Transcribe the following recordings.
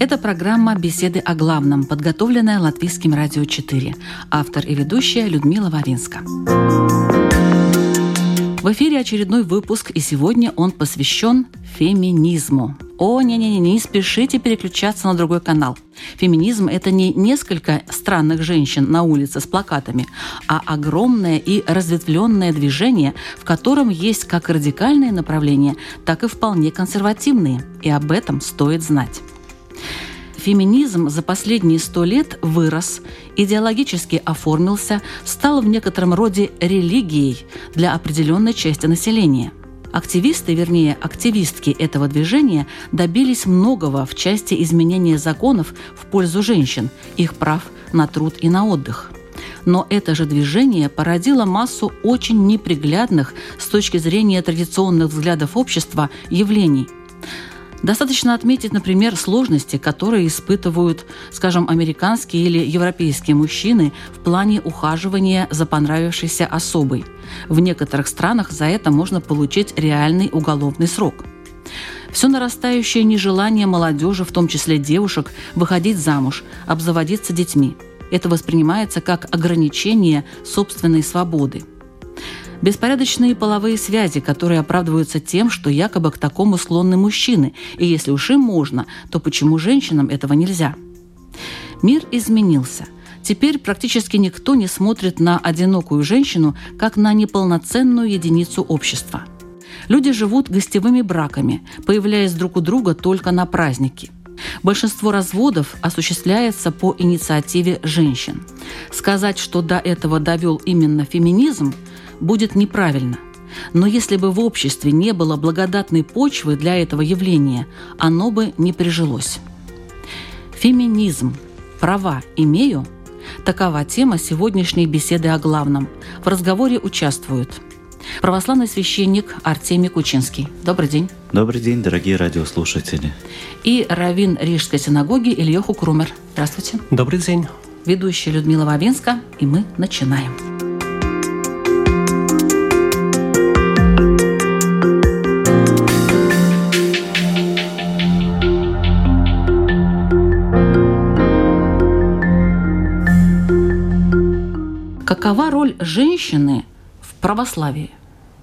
Это программа «Беседы о главном», подготовленная Латвийским радио 4. Автор и ведущая Людмила Вавинска. В эфире очередной выпуск, и сегодня он посвящен феминизму. О, не-не-не, не спешите переключаться на другой канал. Феминизм – это не несколько странных женщин на улице с плакатами, а огромное и разветвленное движение, в котором есть как радикальные направления, так и вполне консервативные. И об этом стоит знать. Феминизм за последние сто лет вырос, идеологически оформился, стал в некотором роде религией для определенной части населения. Активисты, вернее, активистки этого движения добились многого в части изменения законов в пользу женщин, их прав на труд и на отдых. Но это же движение породило массу очень неприглядных с точки зрения традиционных взглядов общества явлений – Достаточно отметить, например, сложности, которые испытывают, скажем, американские или европейские мужчины в плане ухаживания за понравившейся особой. В некоторых странах за это можно получить реальный уголовный срок. Все нарастающее нежелание молодежи, в том числе девушек, выходить замуж, обзаводиться детьми. Это воспринимается как ограничение собственной свободы – Беспорядочные половые связи, которые оправдываются тем, что якобы к такому склонны мужчины, и если уж им можно, то почему женщинам этого нельзя? Мир изменился. Теперь практически никто не смотрит на одинокую женщину как на неполноценную единицу общества. Люди живут гостевыми браками, появляясь друг у друга только на праздники – Большинство разводов осуществляется по инициативе женщин. Сказать, что до этого довел именно феминизм, будет неправильно. Но если бы в обществе не было благодатной почвы для этого явления, оно бы не прижилось. Феминизм. Права имею? Такова тема сегодняшней беседы о главном. В разговоре участвуют православный священник Артемий Кучинский. Добрый день. Добрый день, дорогие радиослушатели. И раввин Рижской синагоги Ильёху Крумер. Здравствуйте. Добрый день. Ведущая Людмила Вавинска, и мы начинаем. Какова роль женщины в православии?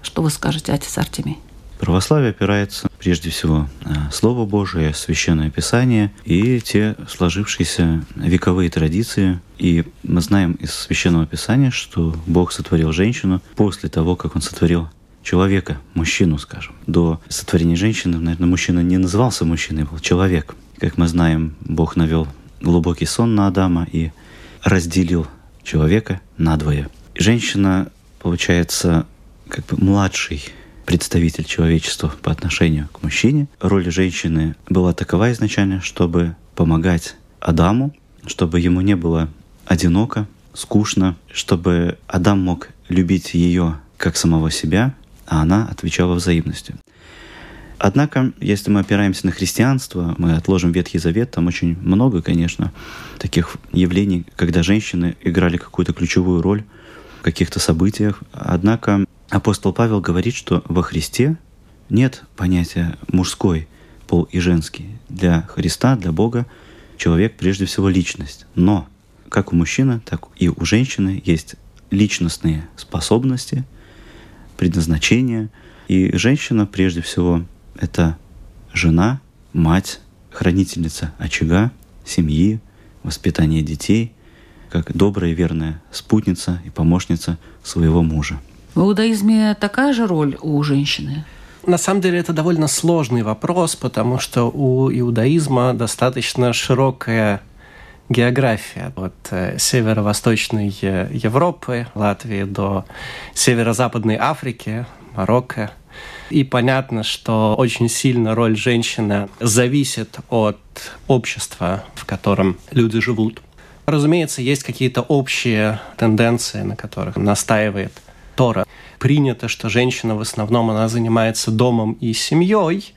Что вы скажете, отец Артемий? Православие опирается прежде всего на Слово Божие, Священное Писание и те сложившиеся вековые традиции. И мы знаем из Священного Писания, что Бог сотворил женщину после того, как Он сотворил человека, мужчину, скажем. До сотворения женщины, наверное, мужчина не назывался мужчиной, был человек. Как мы знаем, Бог навел глубокий сон на Адама и разделил человека надвое. Женщина, получается, как бы младший представитель человечества по отношению к мужчине. Роль женщины была такова изначально, чтобы помогать Адаму, чтобы ему не было одиноко, скучно, чтобы Адам мог любить ее как самого себя, а она отвечала взаимностью. Однако, если мы опираемся на христианство, мы отложим Ветхий Завет, там очень много, конечно, таких явлений, когда женщины играли какую-то ключевую роль в каких-то событиях. Однако апостол Павел говорит, что во Христе нет понятия мужской пол и женский. Для Христа, для Бога человек прежде всего личность. Но как у мужчины, так и у женщины есть личностные способности, предназначение. И женщина прежде всего это жена, мать, хранительница очага, семьи, воспитание детей, как добрая и верная спутница и помощница своего мужа. В иудаизме такая же роль у женщины? На самом деле это довольно сложный вопрос, потому что у иудаизма достаточно широкая география от э, северо-восточной э, Европы, Латвии до северо-западной Африки, Марокко – и понятно, что очень сильно роль женщины зависит от общества, в котором люди живут. Разумеется, есть какие-то общие тенденции, на которых настаивает Тора. Принято, что женщина в основном она занимается домом и семьей,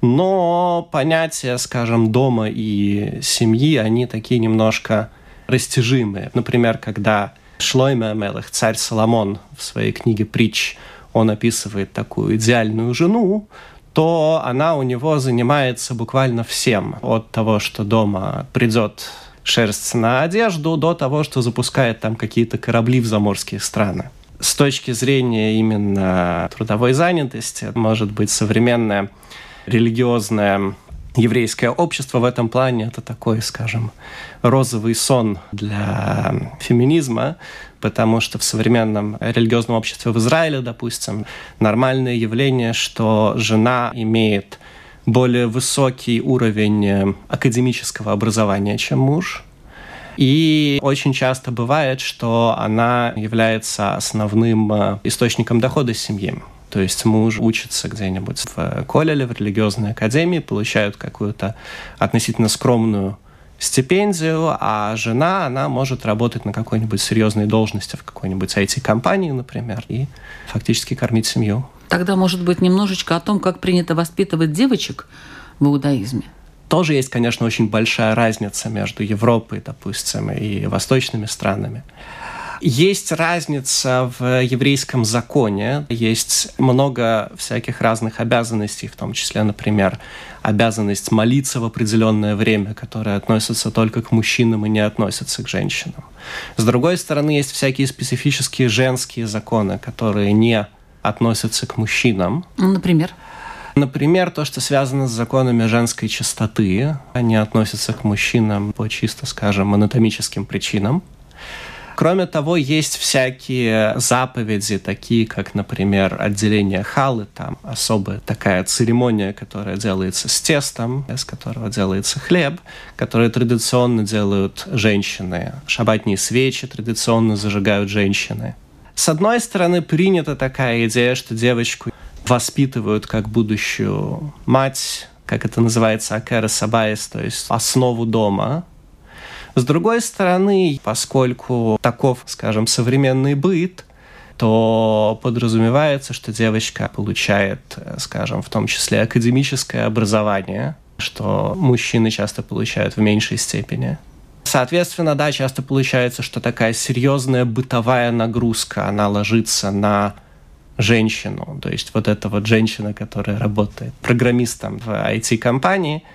но понятия, скажем, дома и семьи, они такие немножко растяжимые. Например, когда Шлойме Амелах, царь Соломон, в своей книге «Притч», он описывает такую идеальную жену, то она у него занимается буквально всем. От того, что дома придет шерсть на одежду, до того, что запускает там какие-то корабли в заморские страны. С точки зрения именно трудовой занятости, может быть, современное религиозное еврейское общество в этом плане это такой, скажем, розовый сон для феминизма, потому что в современном религиозном обществе в Израиле, допустим, нормальное явление, что жена имеет более высокий уровень э, академического образования, чем муж. И очень часто бывает, что она является основным э, источником дохода семьи. То есть муж учится где-нибудь в коллеле, в религиозной академии, получают какую-то относительно скромную стипендию, а жена, она может работать на какой-нибудь серьезной должности в какой-нибудь IT-компании, например, и фактически кормить семью. Тогда, может быть, немножечко о том, как принято воспитывать девочек в иудаизме. Тоже есть, конечно, очень большая разница между Европой, допустим, и восточными странами. Есть разница в еврейском законе, есть много всяких разных обязанностей, в том числе, например, обязанность молиться в определенное время, которая относится только к мужчинам и не относится к женщинам. С другой стороны, есть всякие специфические женские законы, которые не относятся к мужчинам. Например? Например, то, что связано с законами женской чистоты, они относятся к мужчинам по чисто, скажем, анатомическим причинам. Кроме того, есть всякие заповеди, такие как, например, отделение халы, там особая такая церемония, которая делается с тестом, из которого делается хлеб, которые традиционно делают женщины. Шабатные свечи традиционно зажигают женщины. С одной стороны, принята такая идея, что девочку воспитывают как будущую мать, как это называется, акера сабайс, то есть основу дома, с другой стороны, поскольку таков, скажем, современный быт, то подразумевается, что девочка получает, скажем, в том числе академическое образование, что мужчины часто получают в меньшей степени. Соответственно, да, часто получается, что такая серьезная бытовая нагрузка, она ложится на женщину. То есть вот эта вот женщина, которая работает программистом в IT-компании –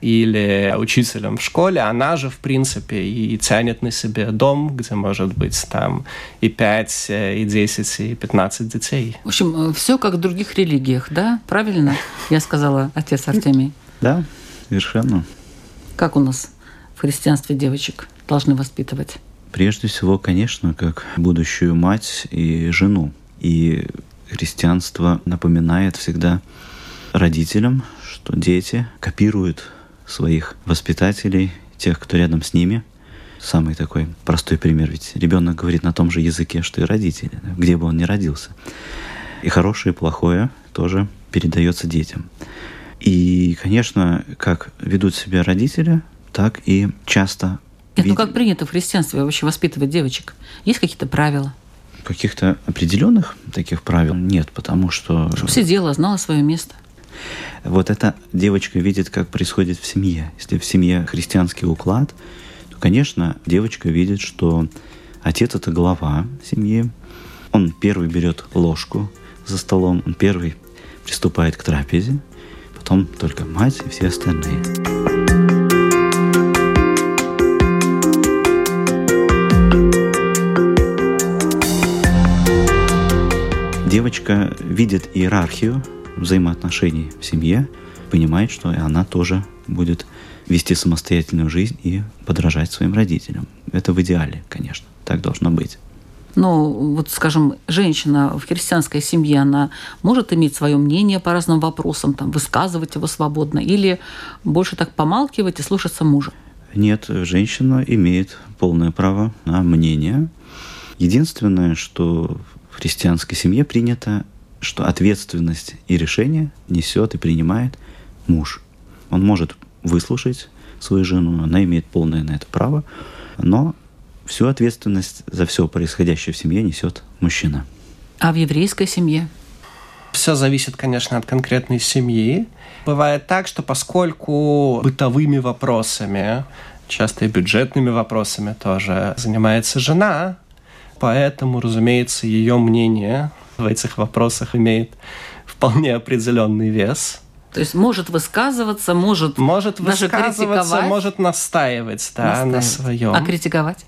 или учителем в школе, она же, в принципе, и тянет на себе дом, где может быть там и 5, и 10, и 15 детей. В общем, э, все как в других религиях, да? Правильно я сказала, отец Артемий? Да, совершенно. Как у нас в христианстве девочек должны воспитывать? Прежде всего, конечно, как будущую мать и жену. И христианство напоминает всегда родителям, что дети копируют своих воспитателей, тех, кто рядом с ними. Самый такой простой пример, ведь ребенок говорит на том же языке, что и родители, где бы он ни родился. И хорошее, и плохое тоже передается детям. И, конечно, как ведут себя родители, так и часто... Нет, вид... ну как принято в христианстве вообще воспитывать девочек? Есть какие-то правила? Каких-то определенных таких правил нет, потому что... Чтобы сидела, знала свое место. Вот эта девочка видит, как происходит в семье. Если в семье христианский уклад, то, конечно, девочка видит, что отец — это глава семьи. Он первый берет ложку за столом, он первый приступает к трапезе, потом только мать и все остальные. Девочка видит иерархию взаимоотношений в семье, понимает, что и она тоже будет вести самостоятельную жизнь и подражать своим родителям. Это в идеале, конечно, так должно быть. Ну, вот, скажем, женщина в христианской семье, она может иметь свое мнение по разным вопросам, там, высказывать его свободно, или больше так помалкивать и слушаться мужа? Нет, женщина имеет полное право на мнение. Единственное, что в христианской семье принято что ответственность и решение несет и принимает муж. Он может выслушать свою жену, она имеет полное на это право, Но всю ответственность за все происходящее в семье несет мужчина. А в еврейской семье? Все зависит, конечно, от конкретной семьи. Бывает так, что поскольку бытовыми вопросами, часто и бюджетными вопросами тоже занимается жена, поэтому, разумеется, ее мнение в этих вопросах имеет вполне определенный вес. То есть может высказываться, может, может высказываться, может настаивать, да, настаивать. на своем. А критиковать?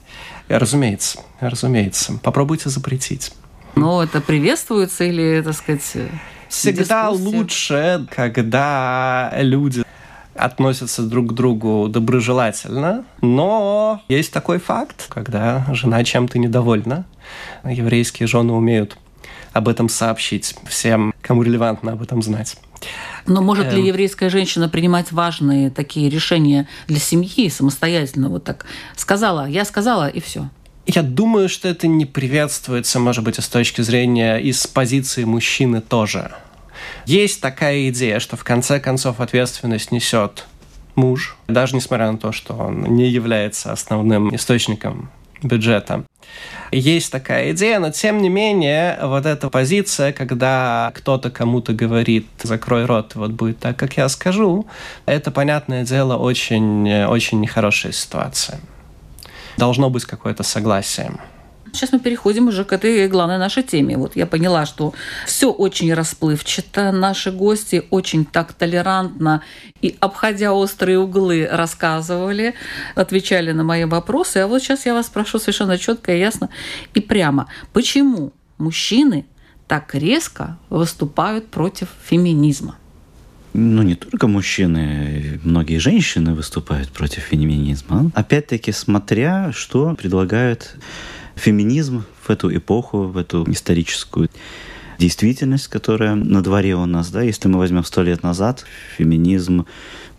Разумеется, разумеется. Попробуйте запретить. Но это приветствуется или, так сказать, Всегда дискуссия? лучше, когда люди относятся друг к другу доброжелательно, но есть такой факт, когда жена чем-то недовольна. Еврейские жены умеют об этом сообщить всем, кому релевантно об этом знать. Но может ли эм. еврейская женщина принимать важные такие решения для семьи самостоятельно? Вот так сказала, я сказала, и все. Я думаю, что это не приветствуется, может быть, с точки зрения из позиции мужчины тоже. Есть такая идея, что в конце концов ответственность несет муж, даже несмотря на то, что он не является основным источником бюджета. Есть такая идея, но тем не менее, вот эта позиция, когда кто-то кому-то говорит «закрой рот, вот будет так, как я скажу», это, понятное дело, очень, очень нехорошая ситуация. Должно быть какое-то согласие. Сейчас мы переходим уже к этой главной нашей теме. Вот я поняла, что все очень расплывчато, наши гости очень так толерантно и, обходя острые углы, рассказывали, отвечали на мои вопросы. А вот сейчас я вас спрошу совершенно четко и ясно и прямо. Почему мужчины так резко выступают против феминизма? ну, не только мужчины, многие женщины выступают против феминизма. Опять-таки, смотря, что предлагают феминизм в эту эпоху, в эту историческую действительность, которая на дворе у нас, да, если мы возьмем сто лет назад, феминизм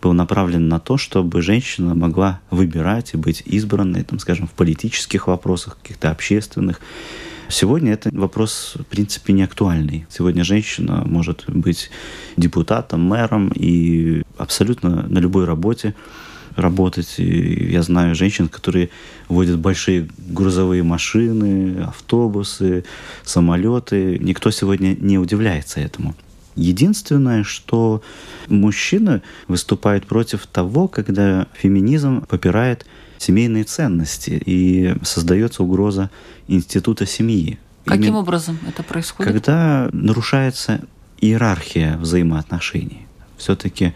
был направлен на то, чтобы женщина могла выбирать и быть избранной, там, скажем, в политических вопросах, каких-то общественных. Сегодня это вопрос, в принципе, не актуальный. Сегодня женщина может быть депутатом, мэром и абсолютно на любой работе работать. И я знаю женщин, которые водят большие грузовые машины, автобусы, самолеты. Никто сегодня не удивляется этому. Единственное, что мужчина выступает против того, когда феминизм попирает семейные ценности и создается угроза института семьи. Каким Именно образом это происходит? Когда нарушается иерархия взаимоотношений. Все-таки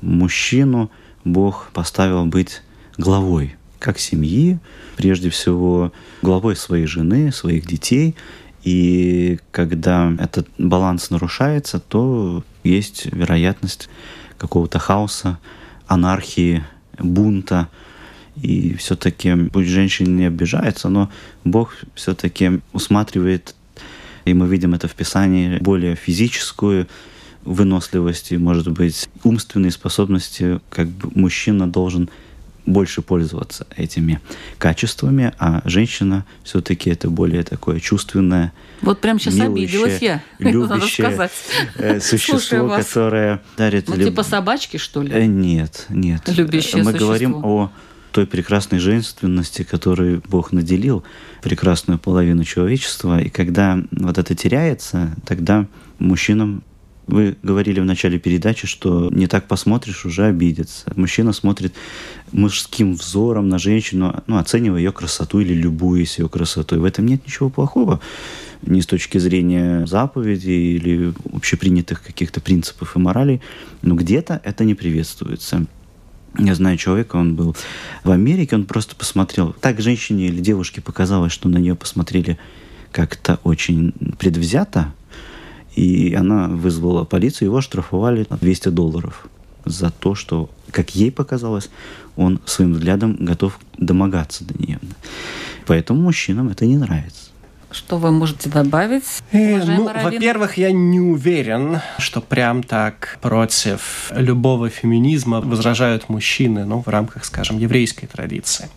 мужчину Бог поставил быть главой как семьи, прежде всего главой своей жены, своих детей. И когда этот баланс нарушается, то есть вероятность какого-то хаоса, анархии, бунта. И все-таки, пусть женщина не обижается, но Бог все-таки усматривает, и мы видим это в Писании, более физическую выносливости, может быть, умственные способности, как бы мужчина должен больше пользоваться этими качествами, а женщина все-таки это более такое чувственное, Вот прям сейчас милующее, обиделась я, любящее. Э, существо, которое дарит... Ну, люб... типа собачки, что ли? Э, нет, нет. Любящее Мы существо. говорим о той прекрасной женственности, которой Бог наделил прекрасную половину человечества. И когда вот это теряется, тогда мужчинам вы говорили в начале передачи, что не так посмотришь, уже обидится. Мужчина смотрит мужским взором на женщину, ну, оценивая ее красоту или любуясь ее красотой. В этом нет ничего плохого ни с точки зрения заповедей или общепринятых каких-то принципов и моралей, но где-то это не приветствуется. Я знаю человека, он был в Америке, он просто посмотрел. Так женщине или девушке показалось, что на нее посмотрели как-то очень предвзято, и она вызвала полицию, его штрафовали на 200 долларов за то, что, как ей показалось, он своим взглядом готов домогаться до нее. Поэтому мужчинам это не нравится. Что вы можете добавить? Э, ну, во-первых, я не уверен, что прям так против любого феминизма возражают мужчины, ну, в рамках, скажем, еврейской традиции.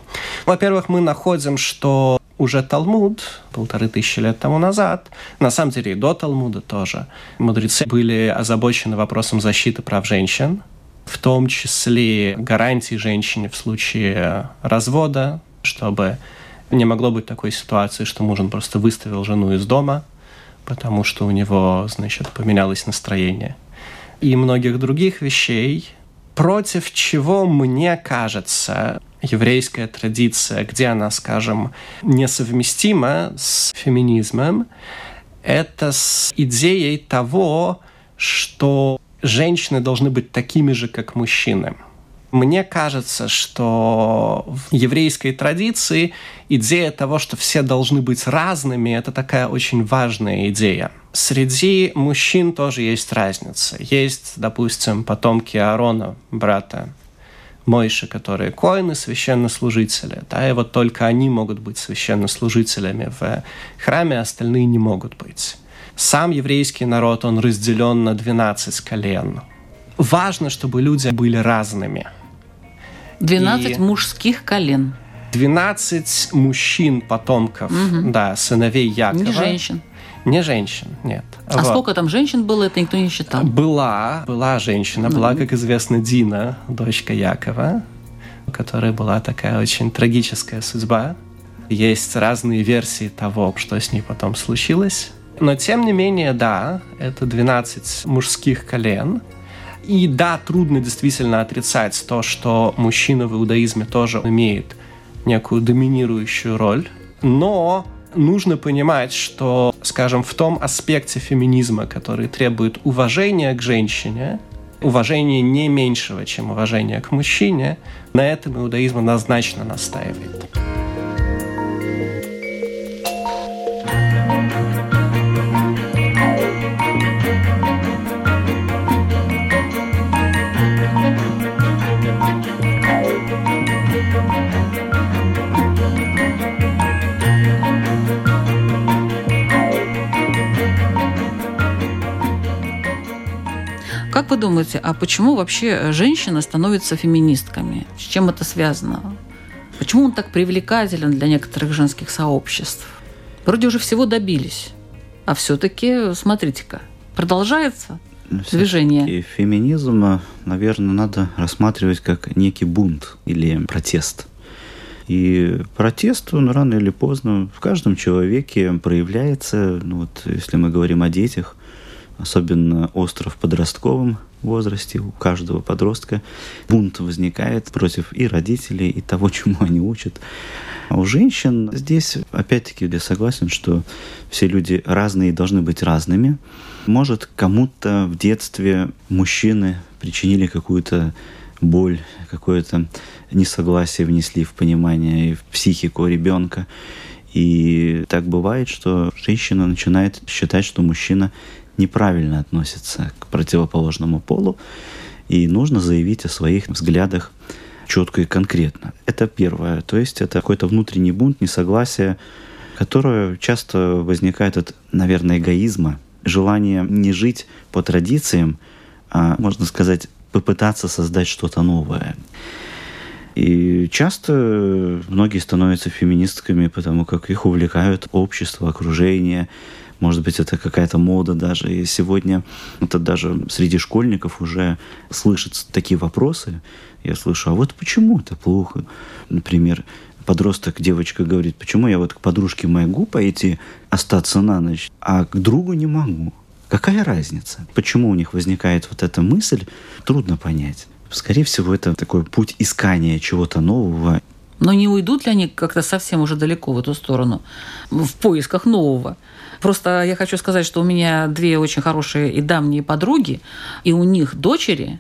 Во-первых, мы находим, что уже Талмуд, полторы тысячи лет тому назад, на самом деле и до Талмуда тоже, мудрецы были озабочены вопросом защиты прав женщин, в том числе гарантии женщине в случае развода, чтобы не могло быть такой ситуации, что муж он просто выставил жену из дома, потому что у него, значит, поменялось настроение. И многих других вещей, против чего, мне кажется, еврейская традиция, где она, скажем, несовместима с феминизмом, это с идеей того, что женщины должны быть такими же, как мужчины. Мне кажется, что в еврейской традиции идея того, что все должны быть разными, это такая очень важная идея. Среди мужчин тоже есть разница. Есть, допустим, потомки Аарона, брата Мойши, которые коины, священнослужители. Да, и вот только они могут быть священнослужителями в храме, остальные не могут быть. Сам еврейский народ, он разделен на 12 колен. Важно, чтобы люди были разными. 12 и мужских колен. 12 мужчин, потомков, угу. да, сыновей Якова. Не женщин. Не женщин, нет. А вот. сколько там женщин было, это никто не считал? Была, была женщина, ну. была, как известно, Дина, дочка Якова, у которой была такая очень трагическая судьба. Есть разные версии того, что с ней потом случилось. Но тем не менее, да, это 12 мужских колен. И да, трудно действительно отрицать то, что мужчина в иудаизме тоже имеет некую доминирующую роль. Но нужно понимать, что, скажем, в том аспекте феминизма, который требует уважения к женщине, уважения не меньшего, чем уважение к мужчине, на этом иудаизм однозначно настаивает. Думаете, а почему вообще женщины становятся феминистками? С чем это связано? Почему он так привлекателен для некоторых женских сообществ? Вроде уже всего добились. А все-таки, смотрите-ка, продолжается ну, движение. И феминизм, наверное, надо рассматривать как некий бунт или протест. И протест, он рано или поздно в каждом человеке проявляется. Ну, вот, если мы говорим о детях, особенно остро в подростковом возрасте, у каждого подростка бунт возникает против и родителей, и того, чему они учат. А у женщин здесь, опять-таки, я согласен, что все люди разные и должны быть разными. Может, кому-то в детстве мужчины причинили какую-то боль, какое-то несогласие внесли в понимание и в психику ребенка. И так бывает, что женщина начинает считать, что мужчина неправильно относится к противоположному полу, и нужно заявить о своих взглядах четко и конкретно. Это первое. То есть это какой-то внутренний бунт, несогласие, которое часто возникает от, наверное, эгоизма, желание не жить по традициям, а, можно сказать, попытаться создать что-то новое. И часто многие становятся феминистками, потому как их увлекают общество, окружение, может быть, это какая-то мода даже. И сегодня это даже среди школьников уже слышатся такие вопросы. Я слышу, а вот почему это плохо? Например, подросток, девочка говорит, почему я вот к подружке могу пойти остаться на ночь, а к другу не могу? Какая разница? Почему у них возникает вот эта мысль, трудно понять. Скорее всего, это такой путь искания чего-то нового. Но не уйдут ли они как-то совсем уже далеко в эту сторону, в поисках нового? Просто я хочу сказать, что у меня две очень хорошие и давние подруги, и у них дочери,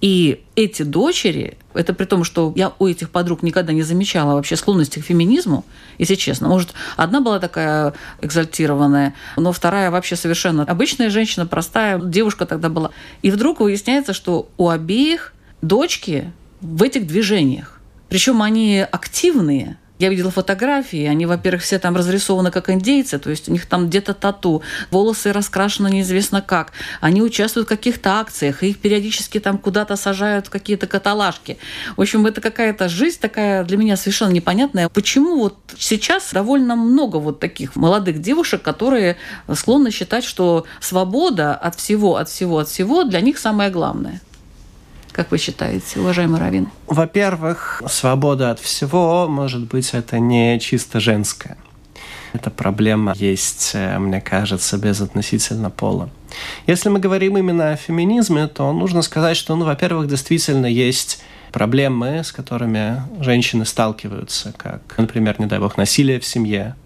и эти дочери, это при том, что я у этих подруг никогда не замечала вообще склонности к феминизму, если честно. Может, одна была такая экзальтированная, но вторая вообще совершенно обычная женщина, простая девушка тогда была. И вдруг выясняется, что у обеих дочки в этих движениях. Причем они активные, я видела фотографии, они, во-первых, все там разрисованы как индейцы, то есть у них там где-то тату, волосы раскрашены неизвестно как. Они участвуют в каких-то акциях, их периодически там куда-то сажают в какие-то каталажки. В общем, это какая-то жизнь такая для меня совершенно непонятная. Почему вот сейчас довольно много вот таких молодых девушек, которые склонны считать, что свобода от всего, от всего, от всего для них самое главное? Как вы считаете, уважаемый Равин? Во-первых, свобода от всего, может быть, это не чисто женская. Эта проблема есть, э, мне кажется, безотносительно пола. Если мы говорим именно о феминизме, то нужно сказать, что, ну, во-первых, действительно есть проблемы, с которыми женщины сталкиваются, как, например, не дай бог, насилие в семье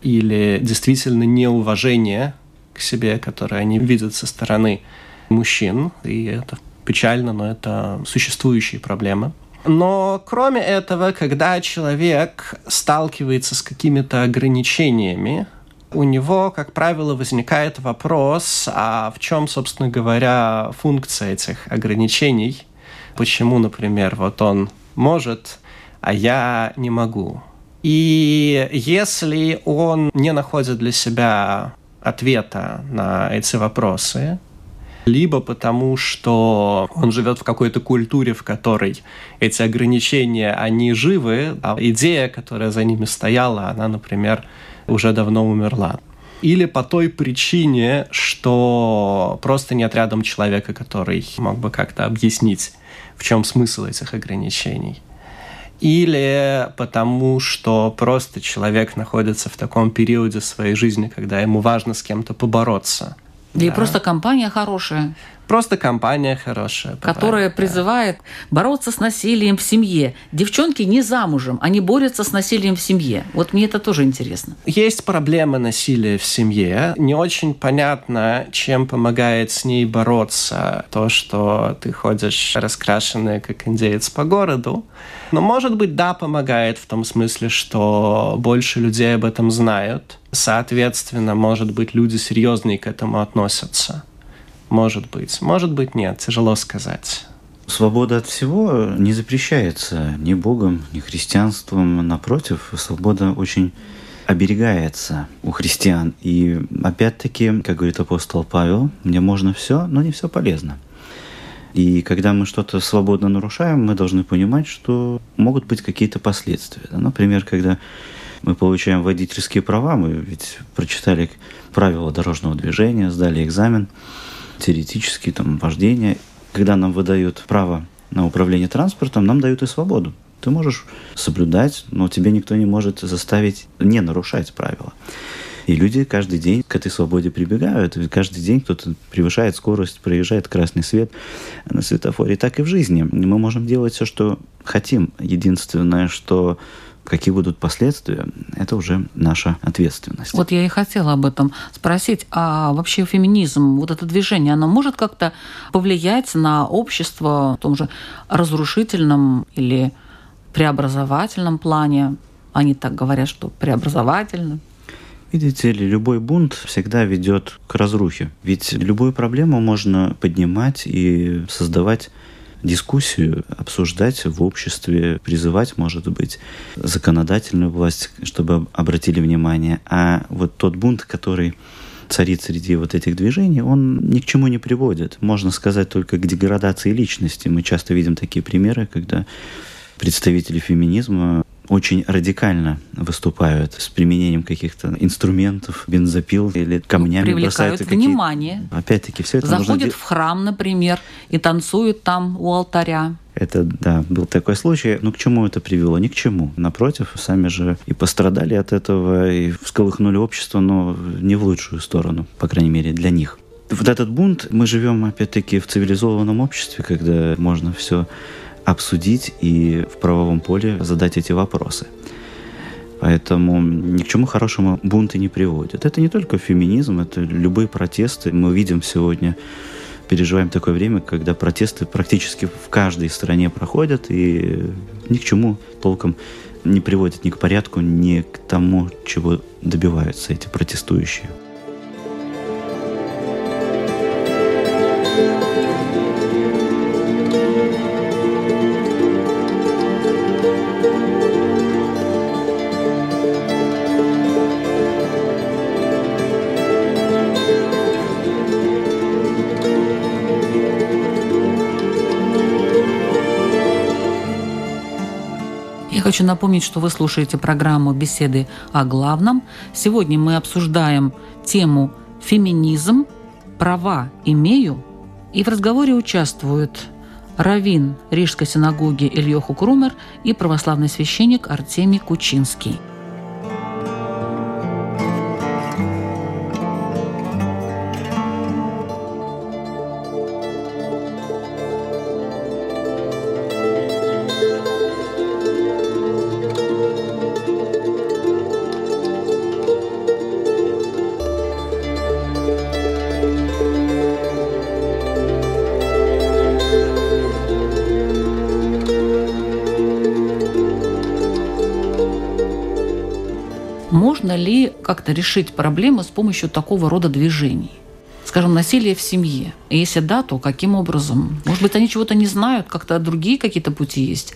или действительно неуважение к себе, которое они видят со стороны мужчин. И это печально, но это существующие проблемы. Но кроме этого, когда человек сталкивается с какими-то ограничениями, у него, как правило, возникает вопрос, а в чем, собственно говоря, функция этих ограничений? Почему, например, вот он может, а я не могу? И если он не находит для себя ответа на эти вопросы, либо потому, что он живет в какой-то культуре, в которой эти ограничения, они живы, а идея, которая за ними стояла, она, например, уже давно умерла. Или по той причине, что просто нет рядом человека, который мог бы как-то объяснить, в чем смысл этих ограничений. Или потому, что просто человек находится в таком периоде своей жизни, когда ему важно с кем-то побороться – или да. просто компания хорошая. Просто компания хорошая. Бывает, которая да. призывает бороться с насилием в семье. Девчонки не замужем, они борются с насилием в семье. Вот мне это тоже интересно. Есть проблема насилия в семье. Не очень понятно, чем помогает с ней бороться то, что ты ходишь раскрашенный, как индеец по городу. Но, может быть, да, помогает в том смысле, что больше людей об этом знают. Соответственно, может быть, люди серьезнее к этому относятся. Может быть. Может быть, нет. Тяжело сказать. Свобода от всего не запрещается ни Богом, ни христианством. Напротив, свобода очень оберегается у христиан. И опять-таки, как говорит апостол Павел, мне можно все, но не все полезно. И когда мы что-то свободно нарушаем, мы должны понимать, что могут быть какие-то последствия. Например, когда мы получаем водительские права, мы ведь прочитали правила дорожного движения, сдали экзамен – теоретически там вождение. Когда нам выдают право на управление транспортом, нам дают и свободу. Ты можешь соблюдать, но тебе никто не может заставить не нарушать правила. И люди каждый день к этой свободе прибегают. И каждый день кто-то превышает скорость, проезжает красный свет на светофоре. И так и в жизни. Мы можем делать все, что хотим. Единственное, что Какие будут последствия, это уже наша ответственность. Вот я и хотела об этом спросить. А вообще феминизм, вот это движение, оно может как-то повлиять на общество в том же разрушительном или преобразовательном плане? Они так говорят, что преобразовательно. Видите ли, любой бунт всегда ведет к разрухе. Ведь любую проблему можно поднимать и создавать дискуссию обсуждать в обществе, призывать, может быть, законодательную власть, чтобы обратили внимание. А вот тот бунт, который царит среди вот этих движений, он ни к чему не приводит. Можно сказать только к деградации личности. Мы часто видим такие примеры, когда представители феминизма очень радикально выступают с применением каких-то инструментов, бензопил или камнями Привлекают внимание. Опять-таки все это Заходят нужно... в храм, например, и танцуют там у алтаря. Это, да, был такой случай. Ну, к чему это привело? Ни к чему. Напротив, сами же и пострадали от этого, и всколыхнули общество, но не в лучшую сторону, по крайней мере, для них. Вот этот бунт, мы живем, опять-таки, в цивилизованном обществе, когда можно все обсудить и в правовом поле задать эти вопросы. Поэтому ни к чему хорошему бунты не приводят. Это не только феминизм, это любые протесты. Мы видим сегодня, переживаем такое время, когда протесты практически в каждой стране проходят и ни к чему толком не приводят ни к порядку, ни к тому, чего добиваются эти протестующие. Хочу напомнить, что вы слушаете программу «Беседы о главном». Сегодня мы обсуждаем тему «Феминизм. Права имею». И в разговоре участвуют раввин Рижской синагоги Ильёху Крумер и православный священник Артемий Кучинский. Можно ли как-то решить проблемы с помощью такого рода движений? Скажем, насилие в семье. И если да, то каким образом? Может быть, они чего-то не знают, как-то другие какие-то пути есть?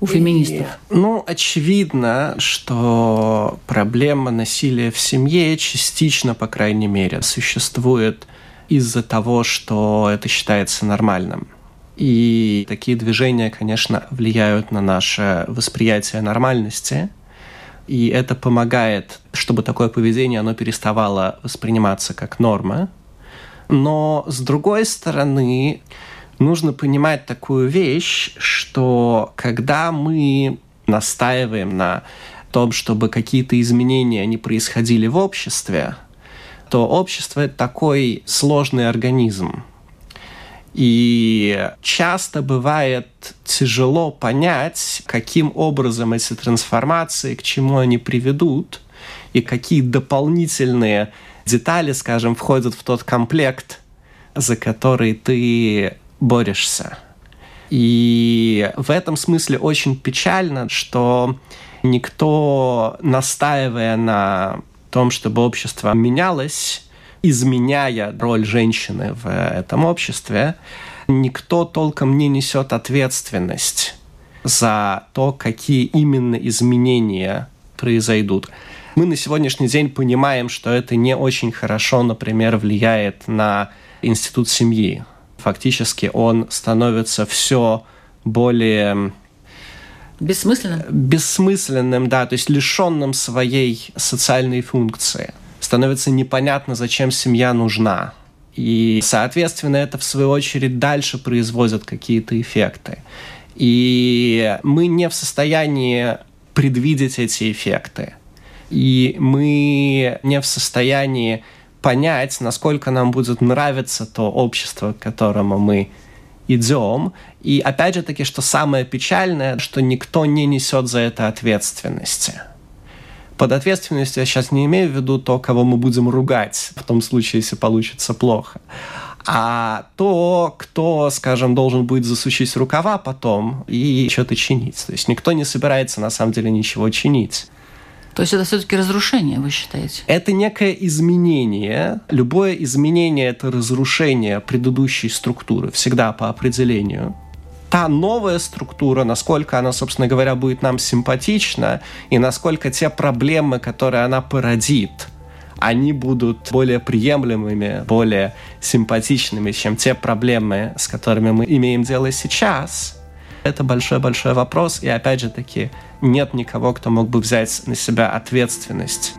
у феминистов? И, ну, очевидно, что проблема насилия в семье частично, по крайней мере, существует из-за того, что это считается нормальным. И такие движения, конечно, влияют на наше восприятие нормальности – и это помогает, чтобы такое поведение оно переставало восприниматься как норма. Но с другой стороны, нужно понимать такую вещь, что когда мы настаиваем на том, чтобы какие-то изменения не происходили в обществе, то общество это такой сложный организм. И часто бывает тяжело понять, каким образом эти трансформации, к чему они приведут, и какие дополнительные детали, скажем, входят в тот комплект, за который ты борешься. И в этом смысле очень печально, что никто, настаивая на том, чтобы общество менялось, изменяя роль женщины в этом обществе, никто толком не несет ответственность за то, какие именно изменения произойдут. Мы на сегодняшний день понимаем, что это не очень хорошо, например, влияет на институт семьи. Фактически он становится все более Бессмысленным? Бессмысленным, да, то есть лишенным своей социальной функции становится непонятно, зачем семья нужна. И, соответственно, это, в свою очередь, дальше производит какие-то эффекты. И мы не в состоянии предвидеть эти эффекты. И мы не в состоянии понять, насколько нам будет нравиться то общество, к которому мы идем. И опять же таки, что самое печальное, что никто не несет за это ответственности. Под ответственностью я сейчас не имею в виду то, кого мы будем ругать в том случае, если получится плохо. А то, кто, скажем, должен будет засучить рукава потом и что-то чинить. То есть никто не собирается на самом деле ничего чинить. То есть это все-таки разрушение, вы считаете? Это некое изменение. Любое изменение – это разрушение предыдущей структуры, всегда по определению та новая структура, насколько она, собственно говоря, будет нам симпатична, и насколько те проблемы, которые она породит, они будут более приемлемыми, более симпатичными, чем те проблемы, с которыми мы имеем дело сейчас. Это большой-большой вопрос, и опять же таки нет никого, кто мог бы взять на себя ответственность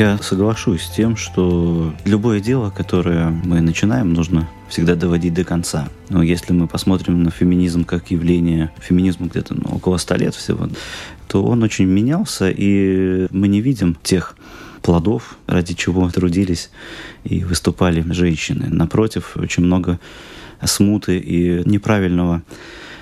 Я соглашусь с тем, что любое дело, которое мы начинаем, нужно всегда доводить до конца. Но если мы посмотрим на феминизм как явление, феминизму где-то ну, около ста лет всего, то он очень менялся, и мы не видим тех плодов, ради чего трудились и выступали женщины. Напротив, очень много смуты и неправильного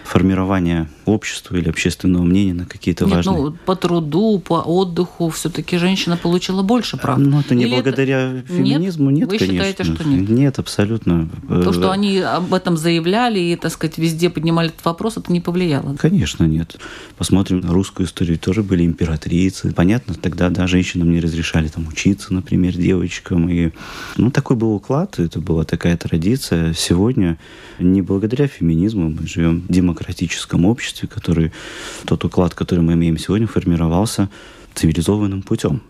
формирования общества или общественного мнения на какие-то Нет, важные... Ну, по труду, по отдыху все-таки женщина получила больше прав. Ну, это не Или благодаря это... феминизму, нет, нет Вы конечно. считаете, что нет? Нет, абсолютно. То, что они об этом заявляли и, так сказать, везде поднимали этот вопрос, это не повлияло? Конечно, нет. Посмотрим на русскую историю, тоже были императрицы. Понятно, тогда, да, женщинам не разрешали там учиться, например, девочкам. И, ну, такой был уклад, это была такая традиция. Сегодня не благодаря феминизму мы живем в демократическом обществе, который, тот уклад, который мы имеем сегодня, формировался цивилизованным путем.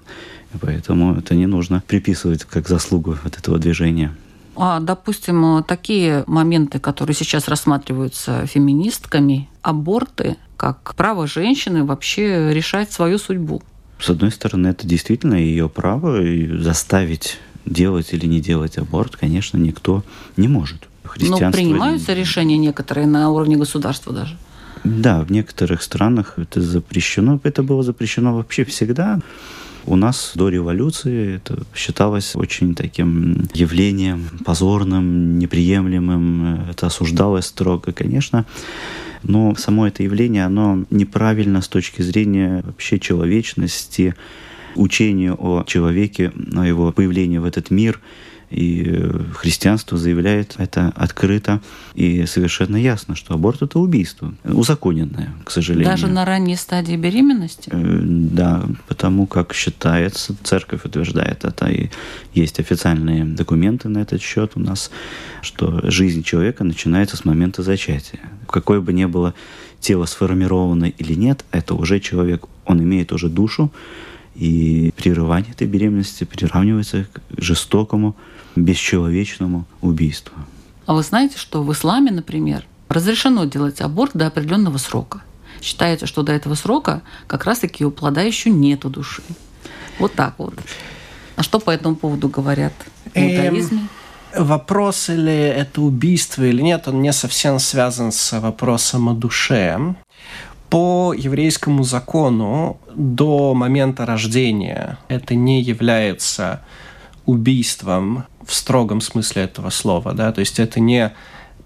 Поэтому это не нужно приписывать как заслугу от этого движения. А, допустим, такие моменты, которые сейчас рассматриваются феминистками, аборты, как право женщины вообще решать свою судьбу. С одной стороны, это действительно ее право, и заставить делать или не делать аборт, конечно, никто не может. Но ну, принимаются решения некоторые на уровне государства даже? Да, в некоторых странах это запрещено. Это было запрещено вообще всегда. У нас до революции это считалось очень таким явлением позорным, неприемлемым. Это осуждалось строго, конечно. Но само это явление, оно неправильно с точки зрения вообще человечности, учения о человеке, о его появлении в этот мир – и э, христианство заявляет это открыто и совершенно ясно, что аборт это убийство, узаконенное, к сожалению. Даже на ранней стадии беременности? Э, да, потому как считается, церковь утверждает это, и есть официальные документы на этот счет у нас, что жизнь человека начинается с момента зачатия. Какое бы ни было тело сформировано или нет, это уже человек, он имеет уже душу, и прерывание этой беременности приравнивается к жестокому бесчеловечному убийству. А вы знаете, что в исламе, например, разрешено делать аборт до определенного срока. Считается, что до этого срока как раз-таки у плода еще нету души. Вот так вот. А что по этому поводу говорят в эм, иудаизме? Вопрос, или это убийство или нет, он не совсем связан с вопросом о душе. По еврейскому закону до момента рождения это не является убийством в строгом смысле этого слова, да, то есть это не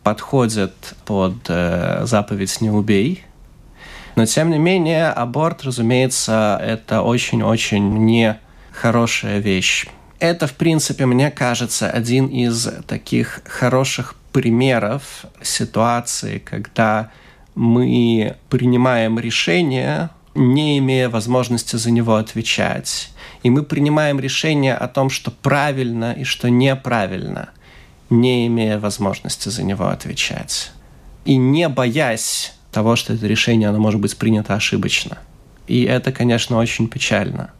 подходит под э, заповедь «не убей», но тем не менее аборт, разумеется, это очень-очень нехорошая вещь. Это, в принципе, мне кажется, один из таких хороших примеров ситуации, когда мы принимаем решение, не имея возможности за него отвечать, и мы принимаем решение о том, что правильно и что неправильно, не имея возможности за него отвечать. И не боясь того, что это решение оно может быть принято ошибочно. И это, конечно, очень печально.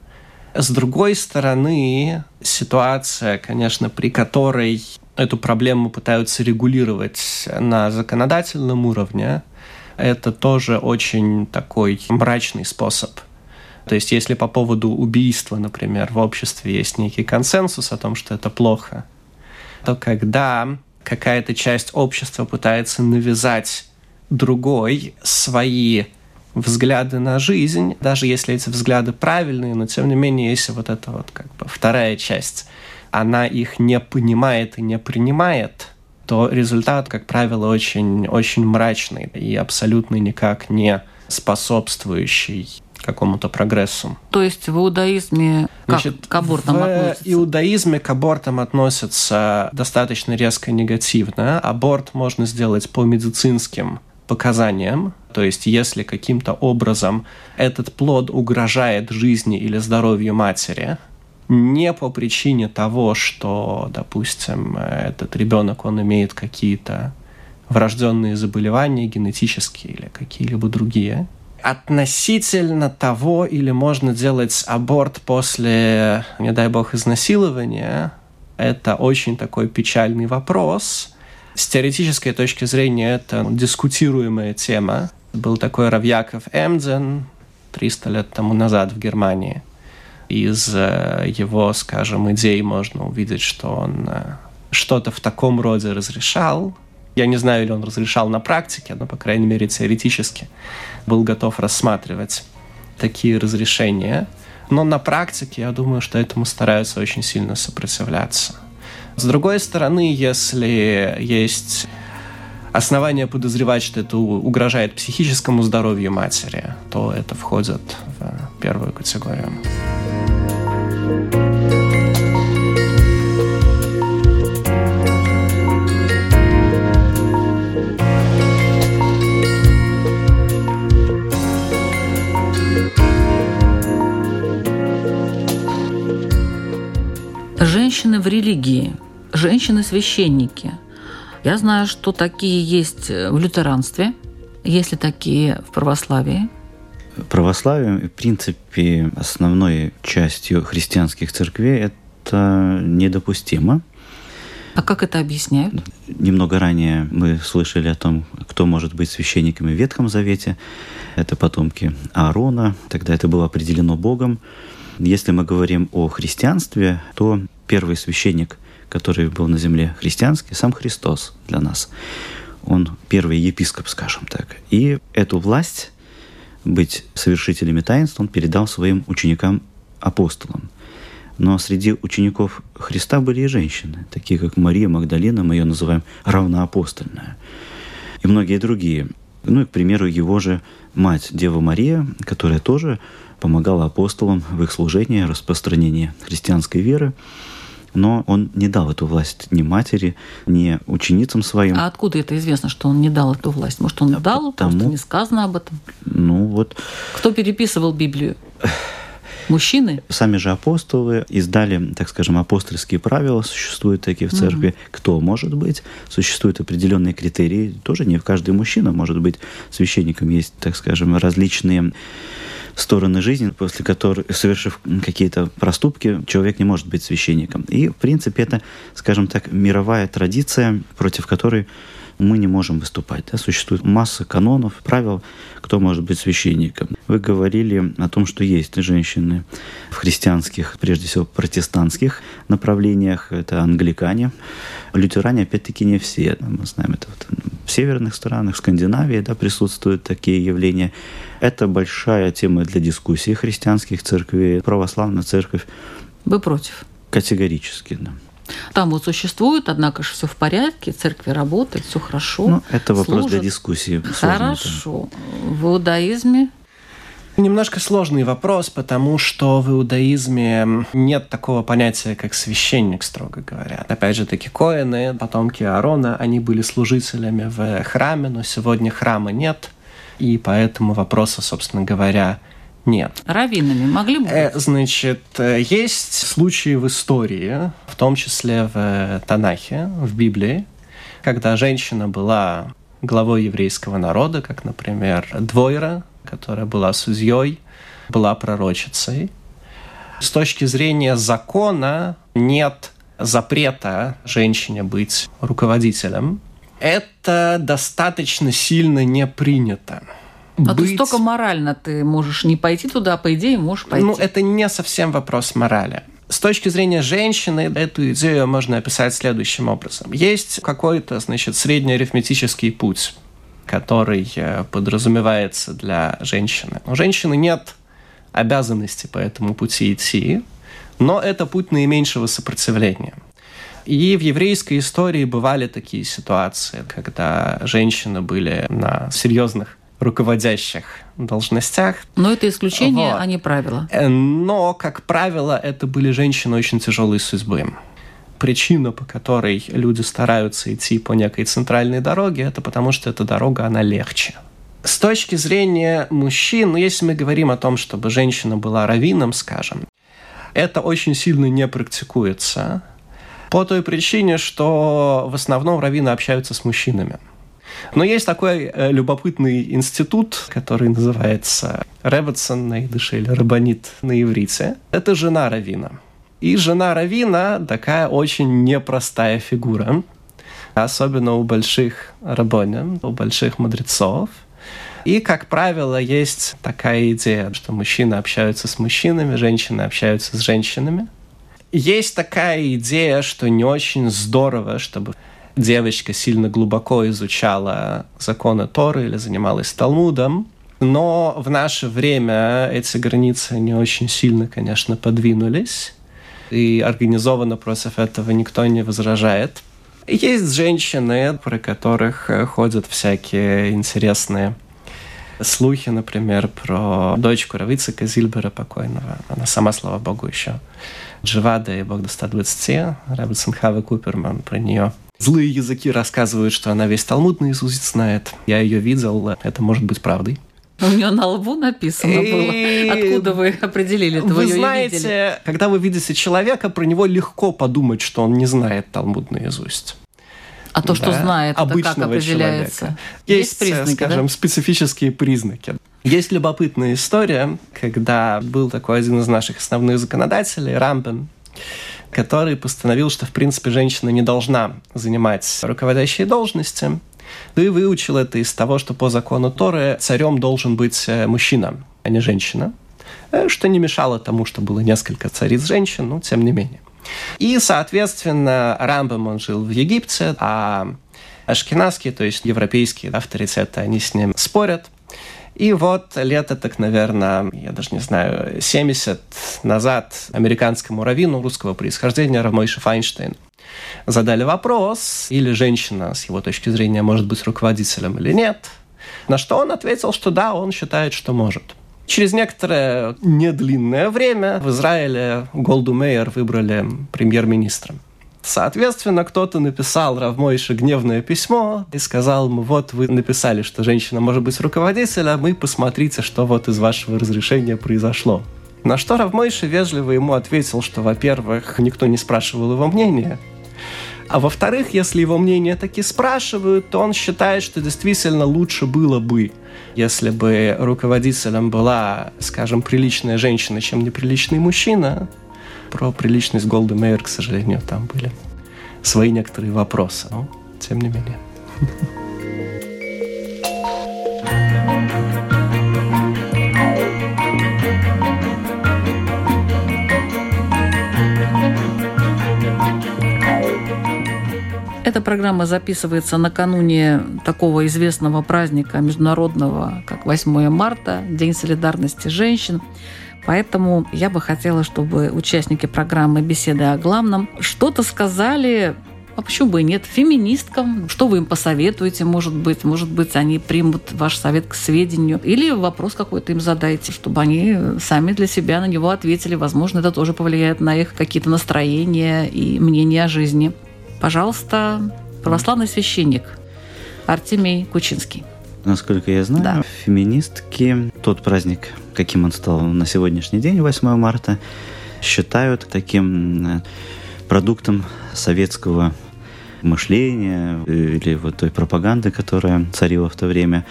С другой стороны, ситуация, конечно, при которой эту проблему пытаются регулировать на законодательном уровне, это тоже очень такой мрачный способ – то есть если по поводу убийства, например, в обществе есть некий консенсус о том, что это плохо, то когда какая-то часть общества пытается навязать другой свои взгляды на жизнь, даже если эти взгляды правильные, но тем не менее, если вот эта вот как бы вторая часть, она их не понимает и не принимает, то результат, как правило, очень, очень мрачный и абсолютно никак не способствующий какому-то прогрессу. То есть в иудаизме как Значит, к абортам в относятся? В иудаизме к абортам относятся достаточно резко негативно. Аборт можно сделать по медицинским показаниям, то есть если каким-то образом этот плод угрожает жизни или здоровью матери, не по причине того, что, допустим, этот ребенок, он имеет какие-то врожденные заболевания генетические или какие-либо другие, относительно того, или можно делать аборт после, не дай бог, изнасилования, это очень такой печальный вопрос. С теоретической точки зрения это дискутируемая тема. Был такой Равьяков Эмдзен 300 лет тому назад в Германии. Из э, его, скажем, идей можно увидеть, что он э, что-то в таком роде разрешал, я не знаю, или он разрешал на практике, но, по крайней мере, теоретически был готов рассматривать такие разрешения. Но на практике, я думаю, что этому стараются очень сильно сопротивляться. С другой стороны, если есть основания подозревать, что это угрожает психическому здоровью матери, то это входит в первую категорию. Женщины в религии, женщины-священники. Я знаю, что такие есть в лютеранстве, есть ли такие в православии? православием. И, в принципе, основной частью христианских церквей это недопустимо. А как это объясняют? Немного ранее мы слышали о том, кто может быть священниками в Ветхом Завете. Это потомки Аарона. Тогда это было определено Богом. Если мы говорим о христианстве, то первый священник, который был на земле христианский, сам Христос для нас. Он первый епископ, скажем так. И эту власть быть совершителями таинств он передал своим ученикам-апостолам. Но среди учеников Христа были и женщины, такие как Мария Магдалина, мы ее называем равноапостольная, и многие другие. Ну и, к примеру, его же мать, Дева Мария, которая тоже помогала апостолам в их служении, распространении христианской веры но он не дал эту власть ни матери, ни ученицам своим. А откуда это известно, что он не дал эту власть? Может, он дал, потому... просто не сказано об этом? Ну вот. Кто переписывал Библию? Мужчины? Сами же апостолы издали, так скажем, апостольские правила, существуют такие в церкви. Угу. Кто может быть? Существуют определенные критерии. Тоже не каждый мужчина может быть священником. Есть, так скажем, различные стороны жизни, после которых, совершив какие-то проступки, человек не может быть священником. И, в принципе, это, скажем так, мировая традиция, против которой мы не можем выступать. Да? Существует масса канонов, правил, кто может быть священником. Вы говорили о том, что есть женщины в христианских, прежде всего протестантских направлениях, это англикане. Лютеране, опять-таки, не все. Мы знаем, это вот в северных странах, в Скандинавии да, присутствуют такие явления. Это большая тема для дискуссий христианских церквей. Православная церковь. Вы против? Категорически, да. Там вот существует, однако же все в порядке, церкви работает, все хорошо. Ну, это вопрос служит. для дискуссии. Хорошо. В иудаизме Немножко сложный вопрос, потому что в иудаизме нет такого понятия, как священник, строго говоря. Опять же таки, коины, потомки Аарона, они были служителями в храме, но сегодня храма нет, и поэтому вопроса, собственно говоря, нет. Раввинами могли бы э, быть? Значит, э, есть случаи в истории, в том числе в Танахе, в Библии, когда женщина была главой еврейского народа, как, например, Двойра, которая была судьей, была пророчицей. С точки зрения закона нет запрета женщине быть руководителем. Это достаточно сильно не принято. А быть... то только морально ты можешь не пойти туда, а по идее можешь пойти. Ну, это не совсем вопрос морали. С точки зрения женщины, эту идею можно описать следующим образом. Есть какой-то, значит, среднеарифметический путь, который э, подразумевается для женщины. У женщины нет обязанности по этому пути идти, но это путь наименьшего сопротивления. И в еврейской истории бывали такие ситуации, когда женщины были на серьезных руководящих должностях. Но это исключение, вот. а не правило. Э, но, как правило, это были женщины очень тяжелой судьбы. Причина, по которой люди стараются идти по некой центральной дороге, это потому что эта дорога, она легче. С точки зрения мужчин, ну, если мы говорим о том, чтобы женщина была раввином, скажем, это очень сильно не практикуется по той причине, что в основном раввины общаются с мужчинами. Но есть такой э, любопытный институт, который называется Реватсон на идыше или Рабанит на иврите. Это жена Равина. И жена Равина такая очень непростая фигура, особенно у больших рабонин, у больших мудрецов. И, как правило, есть такая идея, что мужчины общаются с мужчинами, женщины общаются с женщинами. Есть такая идея, что не очень здорово, чтобы девочка сильно глубоко изучала законы Торы или занималась Талмудом. Но в наше время эти границы не очень сильно, конечно, подвинулись. И организованно против этого никто не возражает. Есть женщины, про которых ходят всякие интересные слухи, например, про дочку Равицика Зильбера покойного. Она сама, слава богу, еще жива, да и бог до 120. Равицин Хава Куперман про нее Злые языки рассказывают, что она весь Талмуд наизусть знает. Я ее видел, это может быть правдой. У нее на лбу написано было. Откуда вы определили это? Вы, вы знаете, видели? когда вы видите человека, про него легко подумать, что он не знает Талмуд наизусть. А то, что знает, обычного это как определяется? Человека. Есть, Есть признаки, скажем, да? специфические признаки. Есть любопытная история, когда был такой один из наших основных законодателей, Рамбен, который постановил, что, в принципе, женщина не должна занимать руководящие должности, да и выучил это из того, что по закону Торы царем должен быть э, мужчина, а не женщина, э, что не мешало тому, что было несколько цариц женщин, но тем не менее. И, соответственно, Рамбам, он жил в Египте, а ашкенадские, то есть европейские авторитеты, они с ним спорят. И вот лето, так, наверное, я даже не знаю, 70 назад американскому раввину русского происхождения Рамойша Файнштейн задали вопрос, или женщина, с его точки зрения, может быть руководителем или нет, на что он ответил, что да, он считает, что может. Через некоторое недлинное время в Израиле Голду Мейер выбрали премьер-министром. Соответственно, кто-то написал Равмойше гневное письмо и сказал ему, вот вы написали, что женщина может быть руководителем, и посмотрите, что вот из вашего разрешения произошло. На что Равмойше вежливо ему ответил, что, во-первых, никто не спрашивал его мнения, а во-вторых, если его мнение таки спрашивают, то он считает, что действительно лучше было бы, если бы руководителем была, скажем, приличная женщина, чем неприличный мужчина, про приличность Голды Мейер, к сожалению, там были свои некоторые вопросы, но тем не менее. Эта программа записывается накануне такого известного праздника международного, как 8 марта, День солидарности женщин. Поэтому я бы хотела, чтобы участники программы «Беседы о главном» что-то сказали а почему бы и нет? Феминисткам. Что вы им посоветуете, может быть? Может быть, они примут ваш совет к сведению. Или вопрос какой-то им задайте, чтобы они сами для себя на него ответили. Возможно, это тоже повлияет на их какие-то настроения и мнения о жизни. Пожалуйста, православный священник Артемий Кучинский. Насколько я знаю, да. феминистки тот праздник, каким он стал на сегодняшний день, 8 марта, считают таким э, продуктом советского мышления или вот той пропаганды, которая царила в то время,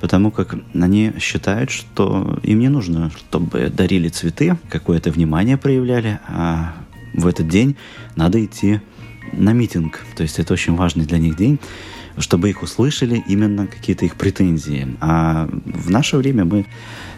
потому как они считают, что им не нужно, чтобы дарили цветы, какое-то внимание проявляли, а в этот день надо идти на митинг. То есть это очень важный для них день чтобы их услышали именно какие-то их претензии. А в наше время мы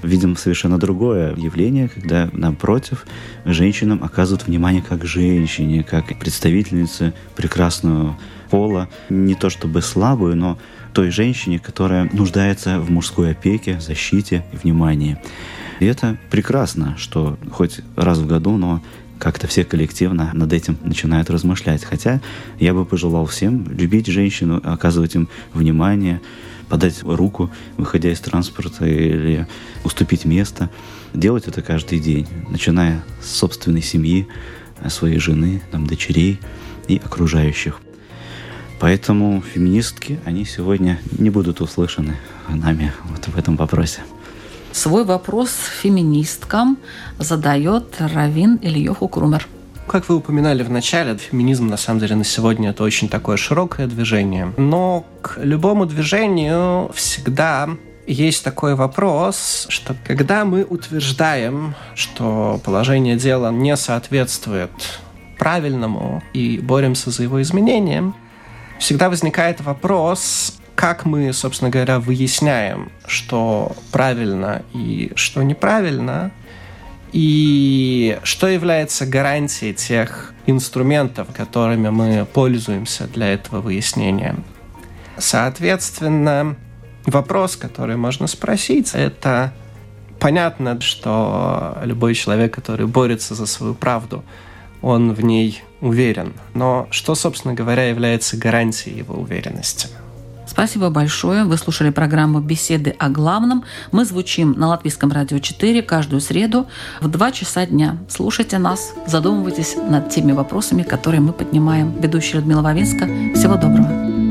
видим совершенно другое явление, когда, напротив, женщинам оказывают внимание как женщине, как представительнице прекрасного пола, не то чтобы слабую, но той женщине, которая нуждается в мужской опеке, защите и внимании. И это прекрасно, что хоть раз в году, но как-то все коллективно над этим начинают размышлять. Хотя я бы пожелал всем любить женщину, оказывать им внимание, подать руку, выходя из транспорта или уступить место. Делать это каждый день, начиная с собственной семьи, своей жены, там, дочерей и окружающих. Поэтому феминистки, они сегодня не будут услышаны нами вот в этом вопросе. Свой вопрос феминисткам задает Равин Ильёху Крумер. Как вы упоминали в начале, феминизм на самом деле на сегодня это очень такое широкое движение. Но к любому движению всегда есть такой вопрос, что когда мы утверждаем, что положение дела не соответствует правильному и боремся за его изменением, всегда возникает вопрос, как мы, собственно говоря, выясняем, что правильно и что неправильно, и что является гарантией тех инструментов, которыми мы пользуемся для этого выяснения. Соответственно, вопрос, который можно спросить, это понятно, что любой человек, который борется за свою правду, он в ней уверен. Но что, собственно говоря, является гарантией его уверенности? Спасибо большое. Вы слушали программу «Беседы о главном». Мы звучим на Латвийском радио 4 каждую среду в 2 часа дня. Слушайте нас, задумывайтесь над теми вопросами, которые мы поднимаем. Ведущая Людмила Вавинска. Всего доброго.